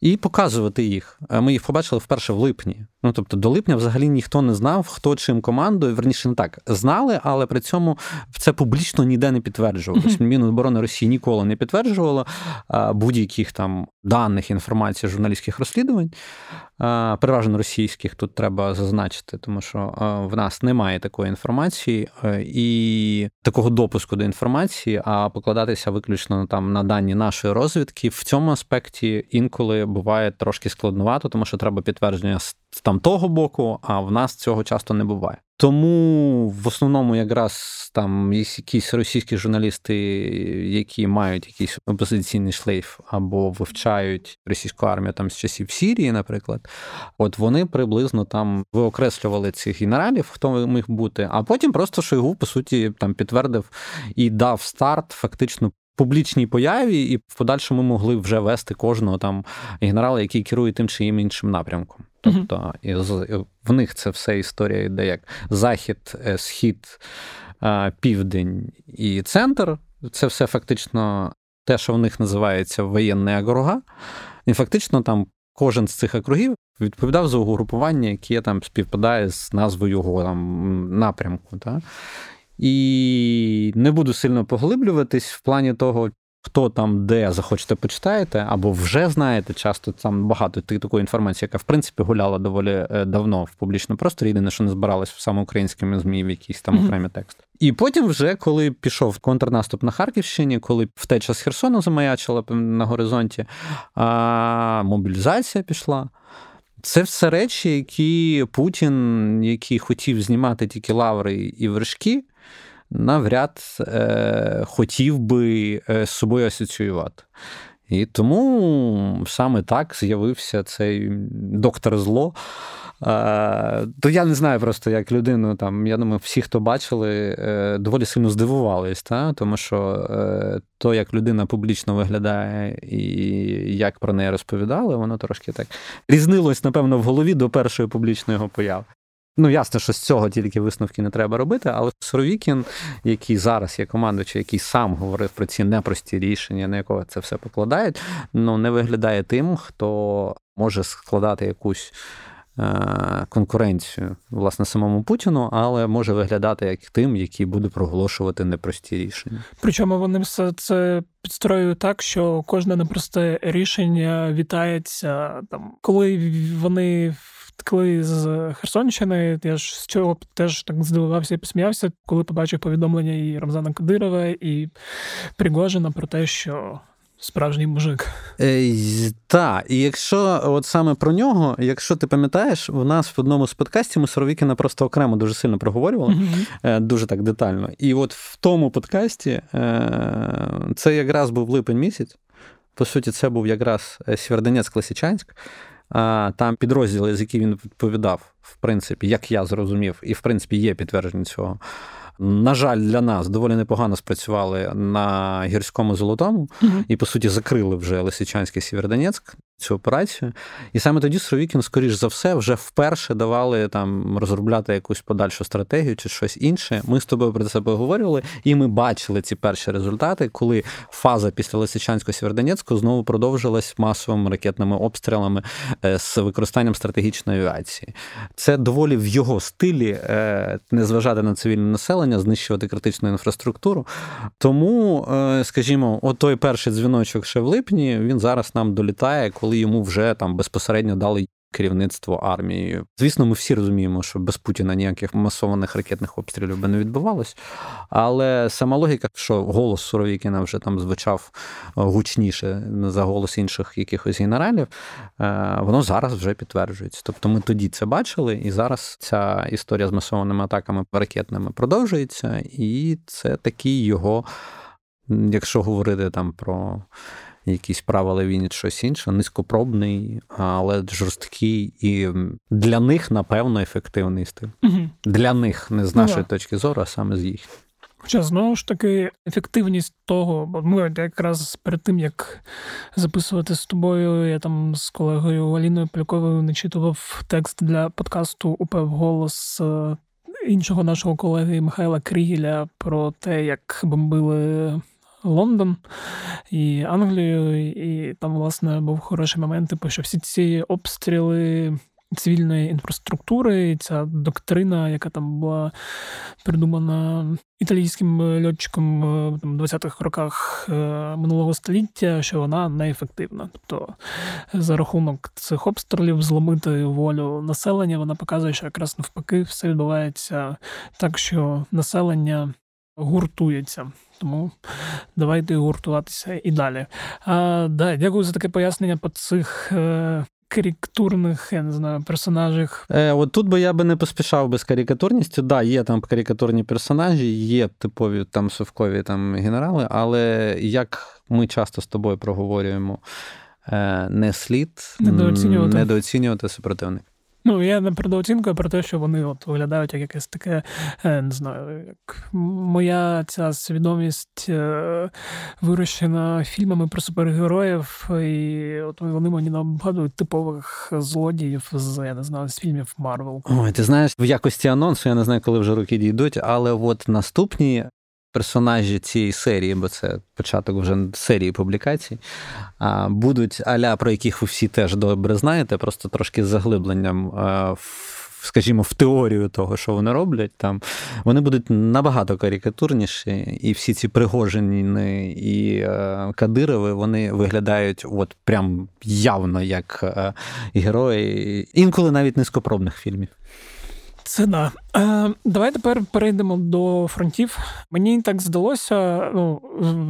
і показувати їх. Ми їх побачили вперше в липні. Ну тобто до липня взагалі ніхто не знав, хто чим командує. Верніше не так знали, але при цьому це публічно ніде не підтверджувалось. Міноборони Росії ніколи не підтверджувало будь-яких там даних інформації журналістських розслідувань, переважно російських. Тут треба зазначити, тому що в нас немає такої інформації е, і такого допуску до інформації, а покладатися виключно там на дані нашої розвідки в цьому аспекті інколи буває трошки складновато, тому що треба підтвердження там того боку, а в нас цього часто не буває. Тому в основному якраз там є якісь російські журналісти, які мають якийсь опозиційний шлейф або вивчають російську армію там з часів Сірії, наприклад, от вони приблизно там виокреслювали цих генералів, хто міг бути, а потім просто Шойгу, по суті, там підтвердив і дав старт фактично публічній появі, і в подальшому могли вже вести кожного там генерала, який керує тим чи іншим напрямком. Тобто в них це все історія йде як захід, е, схід, південь і центр. Це все фактично те, що в них називається воєнний агрога. І фактично там кожен з цих округів відповідав за угрупування, яке там співпадає з назвою його там напрямку. Так? І не буду сильно поглиблюватись в плані того, хто там де захочете почитаєте, або вже знаєте, часто там багато такої інформації, яка в принципі гуляла доволі е, давно в публічному просторі, єдине, що не збиралась саме українськими ЗМІ в якісь там окремі тексти. І потім, вже коли пішов контрнаступ на Харківщині, коли втеча з Херсону замаячила на горизонті, а мобілізація пішла. Це все речі, які Путін, який хотів знімати тільки лаври і вершки, навряд е, хотів би е, з собою асоціювати. І тому саме так з'явився цей доктор зло. Е, то я не знаю просто, як людину там, я думаю, всі, хто бачили, е, доволі сильно здивувались, та? тому що то, як людина публічно виглядає і як про неї розповідали, воно трошки так різнилось, напевно, в голові до першої публічної його появи. Ну, ясно, що з цього тільки висновки не треба робити, але Суровікін, який зараз є командуючий, який сам говорив про ці непрості рішення, на якого це все покладають, ну не виглядає тим, хто може складати якусь. Е, конкуренцію власне самому Путіну, але може виглядати як тим, який буде проголошувати непрості рішення. Причому вони все це підстроюють так, що кожне непросте рішення вітається там, коли вони. Втекли з Херсонщини, я ж з цього теж так здивувався і посміявся, коли побачив повідомлення і Рамзана Кадирова, і Пригожина про те, що Справжній мужик. Е, Так, і якщо от саме про нього, якщо ти пам'ятаєш, у нас в одному з подкастів ми Соровікіна просто окремо дуже сильно проговорювали, mm-hmm. дуже так детально. І от в тому подкасті е, це якраз був липень місяць. По суті, це був якраз е, Сєвєродонецьк Лисичанськ. Там підрозділи, з які він відповідав, в принципі, як я зрозумів, і в принципі є підтвердження цього на жаль, для нас доволі непогано спрацювали на гірському золотому угу. і, по суті, закрили вже Лисичанський Сєвєродонецьк цю операцію. І саме тоді Суровікін, скоріш за все, вже вперше давали там розробляти якусь подальшу стратегію чи щось інше. Ми з тобою про це поговорювали, і ми бачили ці перші результати, коли фаза після Лисичанського Сєвєродонецьку знову продовжилась масовими ракетними обстрілами е, з використанням стратегічної авіації. Це доволі в його стилі е, не зважати на цивільне населення, знищувати критичну інфраструктуру. Тому, е, скажімо, от той перший дзвіночок ще в липні він зараз нам долітає коли йому вже там безпосередньо дали керівництво армії. Звісно, ми всі розуміємо, що без Путіна ніяких масованих ракетних обстрілів би не відбувалось. Але сама логіка, що голос Суровікіна вже там звучав гучніше за голос інших якихось генералів, е, воно зараз вже підтверджується. Тобто ми тоді це бачили, і зараз ця історія з масованими атаками ракетними продовжується, і це такий його, якщо говорити там про якісь правила він щось інше, низькопробний, але жорсткий і для них, напевно, ефективний стиль. Угу. Для них, не з ну нашої ну, точки зору, а саме з їх. Хоча знову ж таки ефективність того, бо ми якраз перед тим як записувати з тобою, я там з колегою Аліною Поляковою начитував текст для подкасту УП голос е, іншого нашого колеги Михайла Крігеля про те, як бомбили Лондон і Англію, і там, власне, був хороший момент, типу, що всі ці обстріли. Цивільної інфраструктури, і ця доктрина, яка там була придумана італійським льотчиком в 20-х роках е, минулого століття, що вона неефективна. Тобто за рахунок цих обстрілів зломити волю населення, вона показує, що якраз навпаки все відбувається так, що населення гуртується. Тому давайте гуртуватися і далі. А, да, Дякую за таке пояснення по цих. Е... Карикатурних, я не знаю, персонажів. Е, От тут би я би не поспішав без карикатурністю. Да, є там карикатурні персонажі, є типові там совкові там генерали, але як ми часто з тобою проговорюємо, е, не слід недооцінювати, недооцінювати супротивник. Ну, я не передооцінкою про те, що вони от виглядають як якесь таке, е, не знаю, як моя ця свідомість е, вирощена фільмами про супергероїв, і от вони мені нагадують типових злодіїв з я не знаю, з фільмів Марвел. Ой, ти знаєш, в якості анонсу, я не знаю, коли вже руки дійдуть, але от наступні персонажі цієї серії, бо це початок вже серії публікацій, будуть аля, про яких ви всі теж добре знаєте, просто трошки з заглибленням. Скажімо, в теорію того, що вони роблять, там вони будуть набагато карикатурніші, і всі ці пригожені і е, Кадирови вони виглядають от прям явно як е, герої, інколи навіть низькопробних фільмів. Це да. Е, Давай тепер перейдемо до фронтів. Мені так здалося. Ну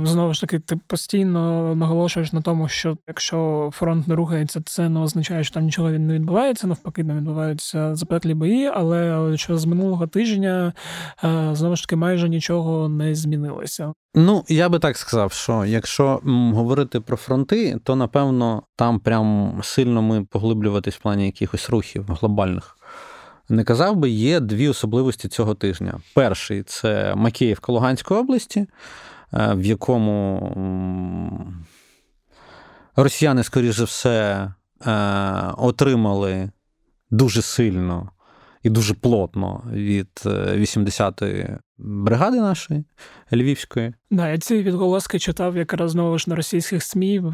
знову ж таки, ти постійно наголошуєш на тому, що якщо фронт не рухається, це не означає, що там нічого не відбувається. Навпаки, не відбуваються запеклі бої. Але що з минулого тижня е, знову ж таки майже нічого не змінилося. Ну я би так сказав, що якщо говорити про фронти, то напевно там прям сильно ми поглиблюватись в плані якихось рухів глобальних не казав би, є дві особливості цього тижня. Перший це Макіївка Луганської області, е, в якому росіяни, скоріш за все, е, отримали дуже сильно і дуже плотно від 80-ї бригади нашої львівської. Да, я ці відголоски читав якраз знову ж на російських СМІ в,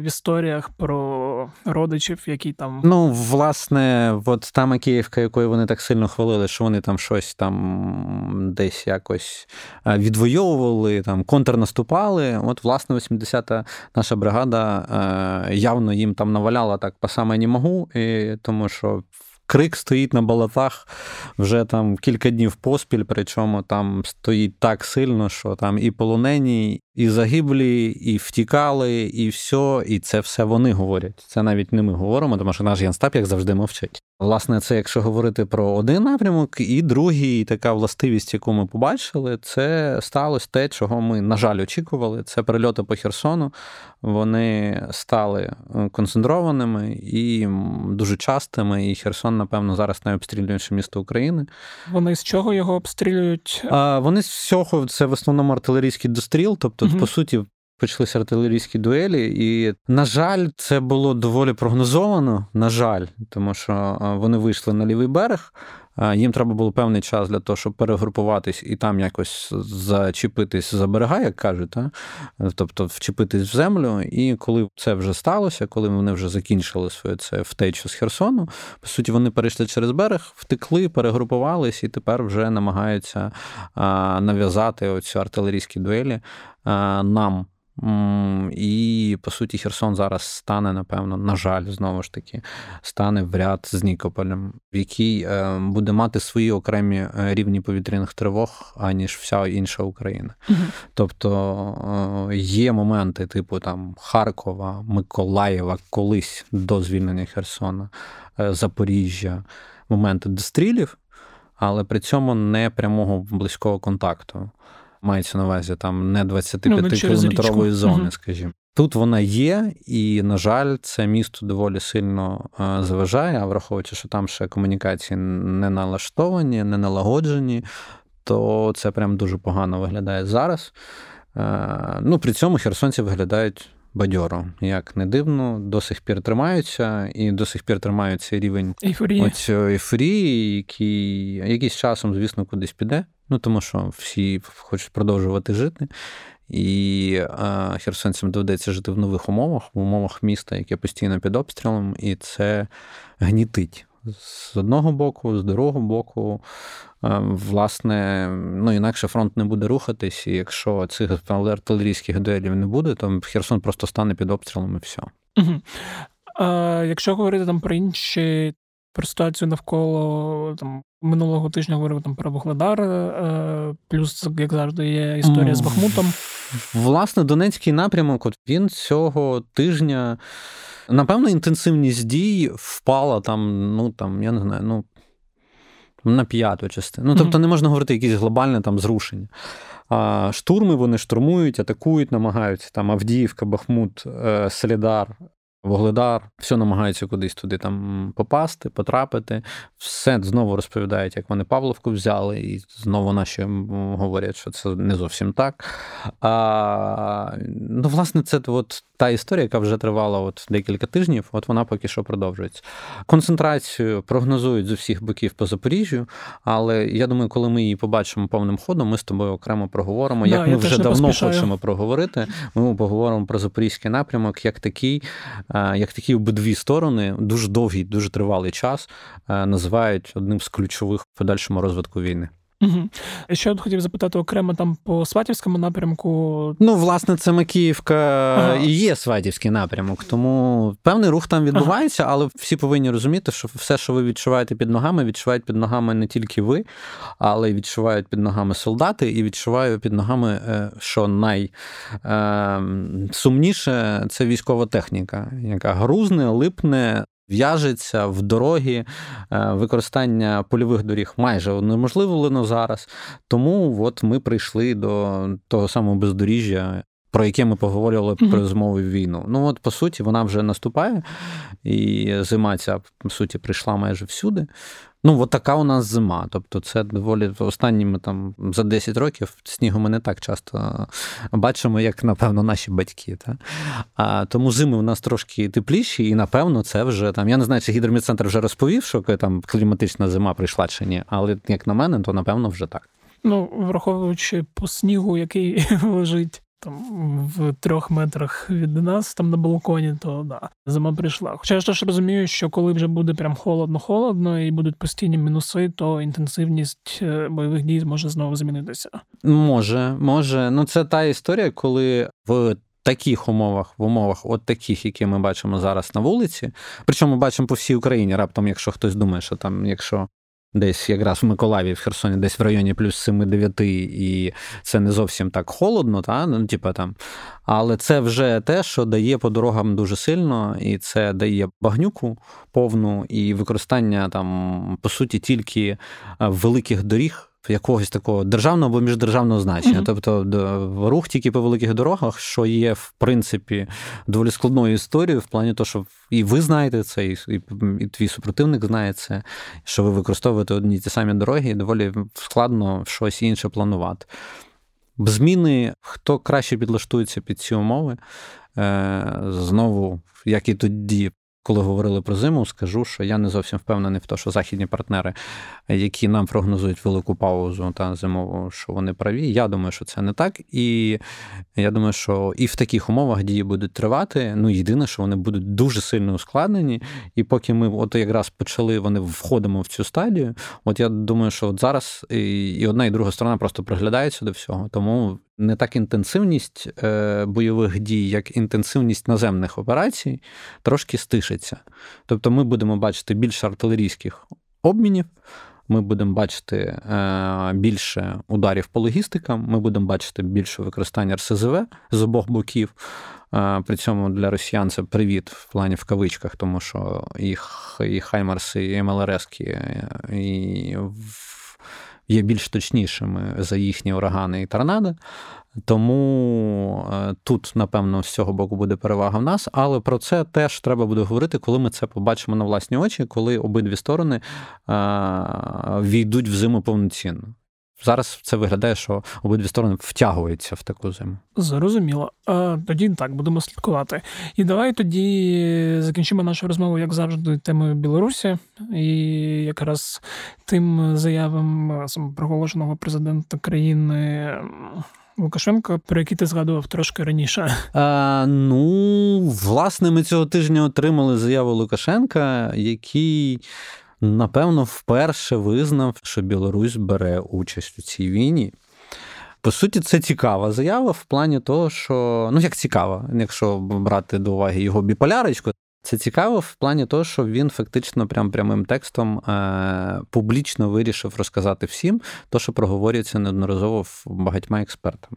в історіях про родичів, які там. Ну, власне, от та Макіївка, якою вони так сильно хвалили, що вони там щось там десь якось відвоювали, там контрнаступали. От, власне, 80-та наша бригада явно їм там наваляла так по саме не можу, і тому що крик стоїть на болотах вже там кілька днів поспіль, причому там стоїть так сильно, що там і полонені, і загиблі, і втікали, і все, і це все вони говорять. Це навіть не ми говоримо, тому що наш Янстап, як завжди, мовчить. Власне, це якщо говорити про один напрямок, і другий така властивість, яку ми побачили, це сталося те, чого ми, на жаль, очікували. Це прильоти по Херсону. Вони стали е, концентрованими і дуже частими. І Херсон, напевно, зараз найобстрілюваніше місто України. Вони з чого його обстрілюють? А, Вони з всього це в основному артилерійський достріл, тобто, угу. по суті, почалися артилерійські дуелі, і, на жаль, це було доволі прогнозовано. На жаль, тому що вони вийшли на лівий берег. Їм треба було певний час для того, щоб перегрупуватись і там якось зачепитись за берега, як кажуть, та? тобто вчепитись в землю. І коли це вже сталося, коли вони вже закінчили своє це втечу з Херсону, по суті, вони перейшли через берег, втекли, перегрупувались і тепер вже намагаються нав'язати оцю артилерійські дуелі нам. І, по суті, Херсон зараз стане, напевно, на жаль, знову ж таки, стане в ряд з Нікополем, який е, буде мати свої окремі е, рівні повітряних тривог, аніж вся інша Україна. Угу. Тобто е, є моменти, типу там Харкова, Миколаєва, колись до звільнення Херсона, Запоріжжя, моменти дострілів, але при цьому не прямого близького контакту мається на увазі там не 25-кілометрової ну, зони, угу. скажімо. Тут вона є, і, на жаль, це місто доволі сильно е, заважає, а враховуючи, що там ще комунікації не налаштовані, не налагоджені, то це прям дуже погано виглядає зараз. Е, ну, При цьому херсонці виглядають бадьоро, як не дивно, до сих пір тримаються, і до сих пір тримаються рівень ейфорії який якийсь часом, звісно, кудись піде. Ну тому що всі хочуть продовжувати жити. І а, херсонцям доведеться жити в нових умовах, в умовах міста, яке постійно під обстрілом, і це гнітить з одного боку, з другого боку. Власне, ну інакше фронт не буде рухатись, і якщо цих артилерійських дуелів не буде, то Херсон просто стане під обстрілом і все. Угу. А, Якщо говорити там про інші про ситуацію навколо там минулого тижня говорив там про Вугледар, е, плюс, як завжди, є історія з Бахмутом. Власне, Донецький напрямок, от він цього тижня, напевно, інтенсивність дій впала там, ну там, я не знаю, ну. На п'яту частину. Ну, тобто не можна говорити якісь глобальне там зрушення. А Штурми вони штурмують, атакують, намагаються там Авдіївка, Бахмут, е, Солідар, Вогледар, все намагаються кудись туди там попасти, потрапити. Все знову розповідають, як вони Павловку взяли, і знову наші говорять, що це не зовсім так. А, Ну, власне, це от та історія, яка вже тривала от декілька тижнів, от вона поки що продовжується. Концентрацію прогнозують з усіх боків по Запоріжжю, але я думаю, коли ми її побачимо повним ходом, ми з тобою окремо проговоримо. Да, як ми вже давно поспішаю. хочемо проговорити, ми поговоримо про запорізький напрямок, як такий, як такі обидві сторони, дуже довгий, дуже тривалий час називають одним з ключових в подальшому розвитку війни. Угу. Ще от хотів запитати окремо там по Сватівському напрямку. Ну, власне, це Макіївка ага. і є Сватівський напрямок, тому певний рух там відбувається, ага. але всі повинні розуміти, що все, що ви відчуваєте під ногами, відчувають під ногами не тільки ви, але й відчувають під ногами солдати, і відчуваю під ногами, е, що найсумніше ем, це військова техніка, яка грузне, липне, В'яжеться в дорогі, е, використання польових доріг майже унеможливлено зараз. Тому от ми прийшли до того самого бездоріжжя, про яке ми поговорили mm-hmm. при змові війну. Ну от по суті, вона вже наступає, і зима ця по суті прийшла майже всюди. Ну, от така у нас зима. Тобто, це доволі останніми там за 10 років снігу ми не так часто бачимо, як, напевно, наші батьки. Та? А, Тому зими у нас трошки тепліші, і, напевно, це вже там. Я не знаю, чи гідромедцентр вже розповів, що там кліматична зима прийшла чи ні, але як на мене, то напевно вже так. Ну, враховуючи по снігу, який лежить там в трьох метрах від нас, там на балконі, то да, зима прийшла. Хоча я ж розумію, що коли вже буде прям холодно-холодно і будуть постійні мінуси, то інтенсивність е, бойових дій може знову змінитися. Може, може. Ну це та історія, коли в. Таких умовах, в умовах, от таких, які ми бачимо зараз на вулиці, причому бачимо по всій Україні, раптом, якщо хтось думає, що там, якщо десь якраз в Миколаєві, в Херсоні, десь в районі плюс 7-9, і це не зовсім так холодно, та? ну, типа там. але це вже те, що дає по дорогам дуже сильно, і це дає багнюку повну і використання там, по суті, тільки е, великих доріг якогось такого державного або міждержавного значення. Mm-hmm. Тобто рух тільки по великих дорогах, що є, в принципі, доволі складною історією, в плані того, що і ви знаєте це, і, і, і твій супротивник знає це, що ви використовуєте одні ті самі дороги, і доволі складно щось інше планувати. Зміни, хто краще підлаштується під ці умови, е, знову, як і тоді, коли говорили про зиму, скажу, що я не зовсім впевнений в те, що західні партнери, які нам прогнозують велику паузу та зимову, що вони праві. Я думаю, що це не так. І я думаю, що і в таких умовах дії будуть тривати. Ну, єдине, що вони будуть дуже сильно ускладнені. І поки ми от якраз почали, вони входимо в цю стадію. От я думаю, що от зараз і одна, і друга сторона просто приглядаються до всього. Тому не так інтенсивність е, бойових дій, як інтенсивність наземних операцій, трошки стишиться. Тобто ми будемо бачити більше артилерійських обмінів. Ми будемо бачити е, більше ударів по логістикам, ми будемо бачити більше використання РСЗВ з обох боків. Е, при цьому для росіян це привіт в плані в кавичках, тому що їх і Хаймарси, і МЛРСки, і є більш точнішими за їхні урагани і торнадо. Тому е, тут, напевно, з цього боку буде перевага в нас, але про це теж треба буде говорити, коли ми це побачимо на власні очі, коли обидві сторони е, війдуть в зиму повноцінно. Зараз це виглядає, що обидві сторони втягуються в таку зиму. Зрозуміло. Тоді так будемо слідкувати. І давай тоді закінчимо нашу розмову, як завжди, темою Білорусі, і якраз тим заявам самопроголошеного президента країни. Лукашенко, про який ти згадував трошки раніше? А, Ну, власне, ми цього тижня отримали заяву Лукашенка, який напевно, вперше визнав, що Білорусь бере участь у цій війні. По суті, це цікава заява в плані того, що ну як цікава, якщо брати до уваги його біполярочку, це цікаво в плані того, що він фактично прям прямим текстом е, публічно вирішив розказати всім, то, що проговорюється неодноразово в багатьма експертами.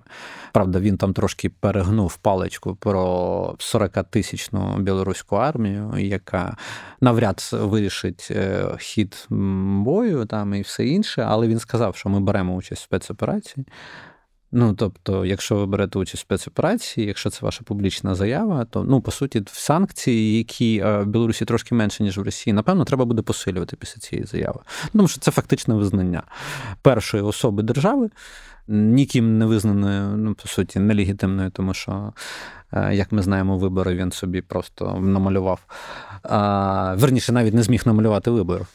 Правда, він там трошки перегнув паличку про 40-тисячну білоруську армію, яка навряд вирішить е, хід бою там і все інше, але він сказав, що ми беремо участь в спецоперації. Ну, тобто, якщо ви берете участь в спецоперації, якщо це ваша публічна заява, то ну по суті санкції, які е, в Білорусі трошки менше ніж в Росії, напевно, треба буде посилювати після цієї заяви. Тому що це фактичне визнання першої особи держави, ніким не визнаною, ну по суті, нелегітимною, тому що. Е, як ми знаємо, вибори він собі просто намалював. Верніше, навіть не зміг намалювати вибори.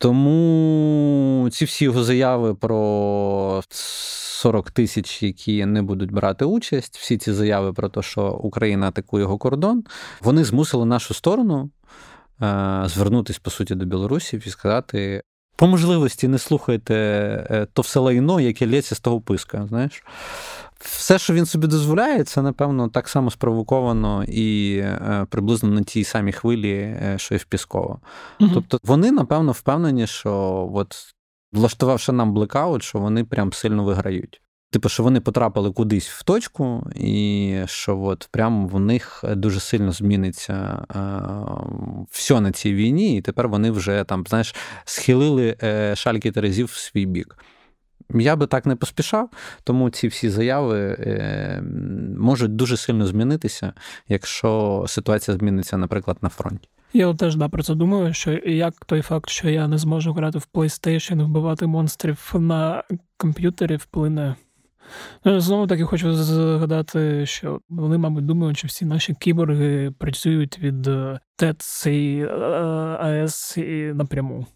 Тому ці всі його заяви про 40 тисяч, які не будуть брати участь, всі ці заяви про те, що Україна атакує його кордон, вони змусили нашу сторону е, звернутися, по суті, до Білорусі і сказати. По можливості не слухайте е, то все лайно, яке лється з того писка. знаєш. Все, що він собі дозволяє, це, напевно, так само спровоковано і е, приблизно на тій самій хвилі, що і в Пісково. Угу. Тобто вони, напевно, впевнені, що от влаштувавши нам блекаут, що вони прям сильно виграють. Типу, що вони потрапили кудись в точку, і що от прям в них дуже сильно зміниться е, все на цій війні, і тепер вони вже там, знаєш, схилили е, шальки терезів в свій бік. Я би так не поспішав, тому ці всі заяви е, можуть дуже сильно змінитися, якщо ситуація зміниться, наприклад, на фронті. Я теж да, про це думаю, що як той факт, що я не зможу грати в PlayStation, вбивати монстрів на комп'ютері, вплине. Ну, Знову таки хочу згадати, що вони, мабуть, думають, що всі наші кіборги працюють від ТЕЦ і АЕС і напряму.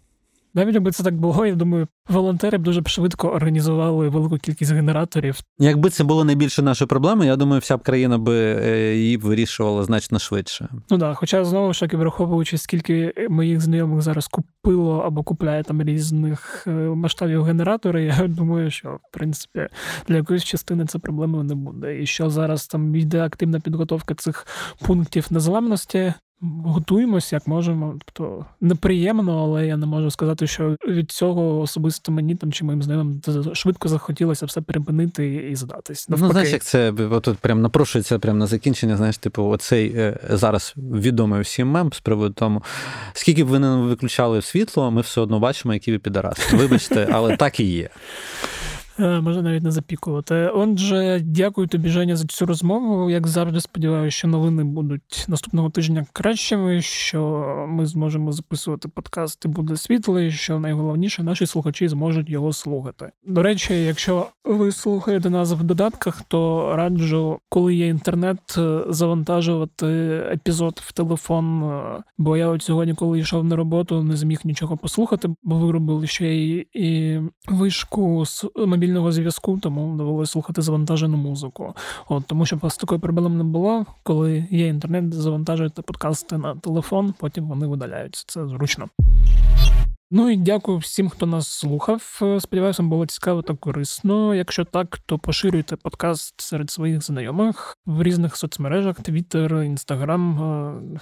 Навіть якби це так було, я думаю, волонтери б дуже швидко організували велику кількість генераторів. Якби це було найбільше нашої проблеми, я думаю, вся б країна би е, її вирішувала значно швидше. Ну так, хоча знову ж таки, враховуючи, скільки моїх знайомих зараз купило або купляє там різних е, масштабів генератори, я думаю, що в принципі для якоїсь частини це проблеми не буде. І що зараз там йде активна підготовка цих пунктів незламності готуємося, як можемо. Тобто неприємно, але я не можу сказати, що від цього особисто мені там чи моїм знайомим швидко захотілося все перепинити і здатись. Ну, знаєш, як це от прям напрошується прямо на закінчення. Знаєш, типу, оцей е, зараз відомий всім мем з приводу тому, скільки б ви не виключали світло, ми все одно бачимо, які ви підараси. Вибачте, але так і є. Е, можна навіть не запікувати. Отже, дякую тобі, Женя, за цю розмову. Як завжди, сподіваюся, що новини будуть наступного тижня кращими, що ми зможемо записувати подкаст і буде світло, і що найголовніше, наші слухачі зможуть його слухати. До речі, якщо ви слухаєте нас в додатках, то раджу, коли є інтернет, завантажувати епізод в телефон. Бо я от сьогодні, коли йшов на роботу, не зміг нічого послухати, бо виробили ще й і вишку з мобільного мобільного зв'язку, тому довелося слухати завантажену музику. От Тому що вас такої проблеми не було. Коли є інтернет, завантажуєте подкасти на телефон, потім вони видаляються. Це зручно. Ну і дякую всім, хто нас слухав. Сподіваюся, вам було цікаво та корисно. Якщо так, то поширюйте подкаст серед своїх знайомих в різних соцмережах: Twitter, Instagram,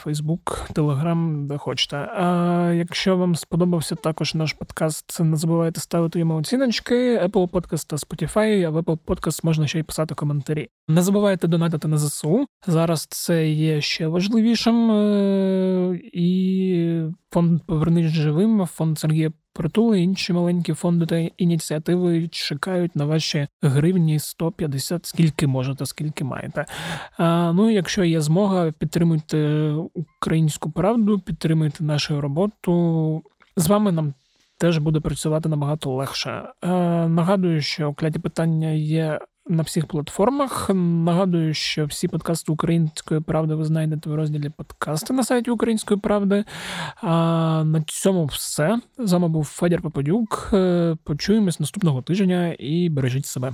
Facebook, Telegram, де хочете. А якщо вам сподобався також наш подкаст, не забувайте ставити йому оціночки, Apple Podcast та Spotify, а в Apple Podcast можна ще й писати коментарі. Не забувайте донатити на ЗСУ. Зараз це є ще важливішим. Е, і фонд Повернись живим, фонд Сергія Притули, інші маленькі фонди та ініціативи чекають на ваші гривні 150, скільки можете, скільки маєте. А, Ну, якщо є змога, підтримуйте українську правду, підтримуйте нашу роботу. З вами нам. Теж буде працювати набагато легше. Е, Нагадую, що кляті питання є на всіх платформах. Нагадую, що всі подкасти Української правди ви знайдете в розділі подкасти на сайті Української правди. А на цьому все. З вами був Федір Попадюк. Е, почуємось наступного тижня і бережіть себе.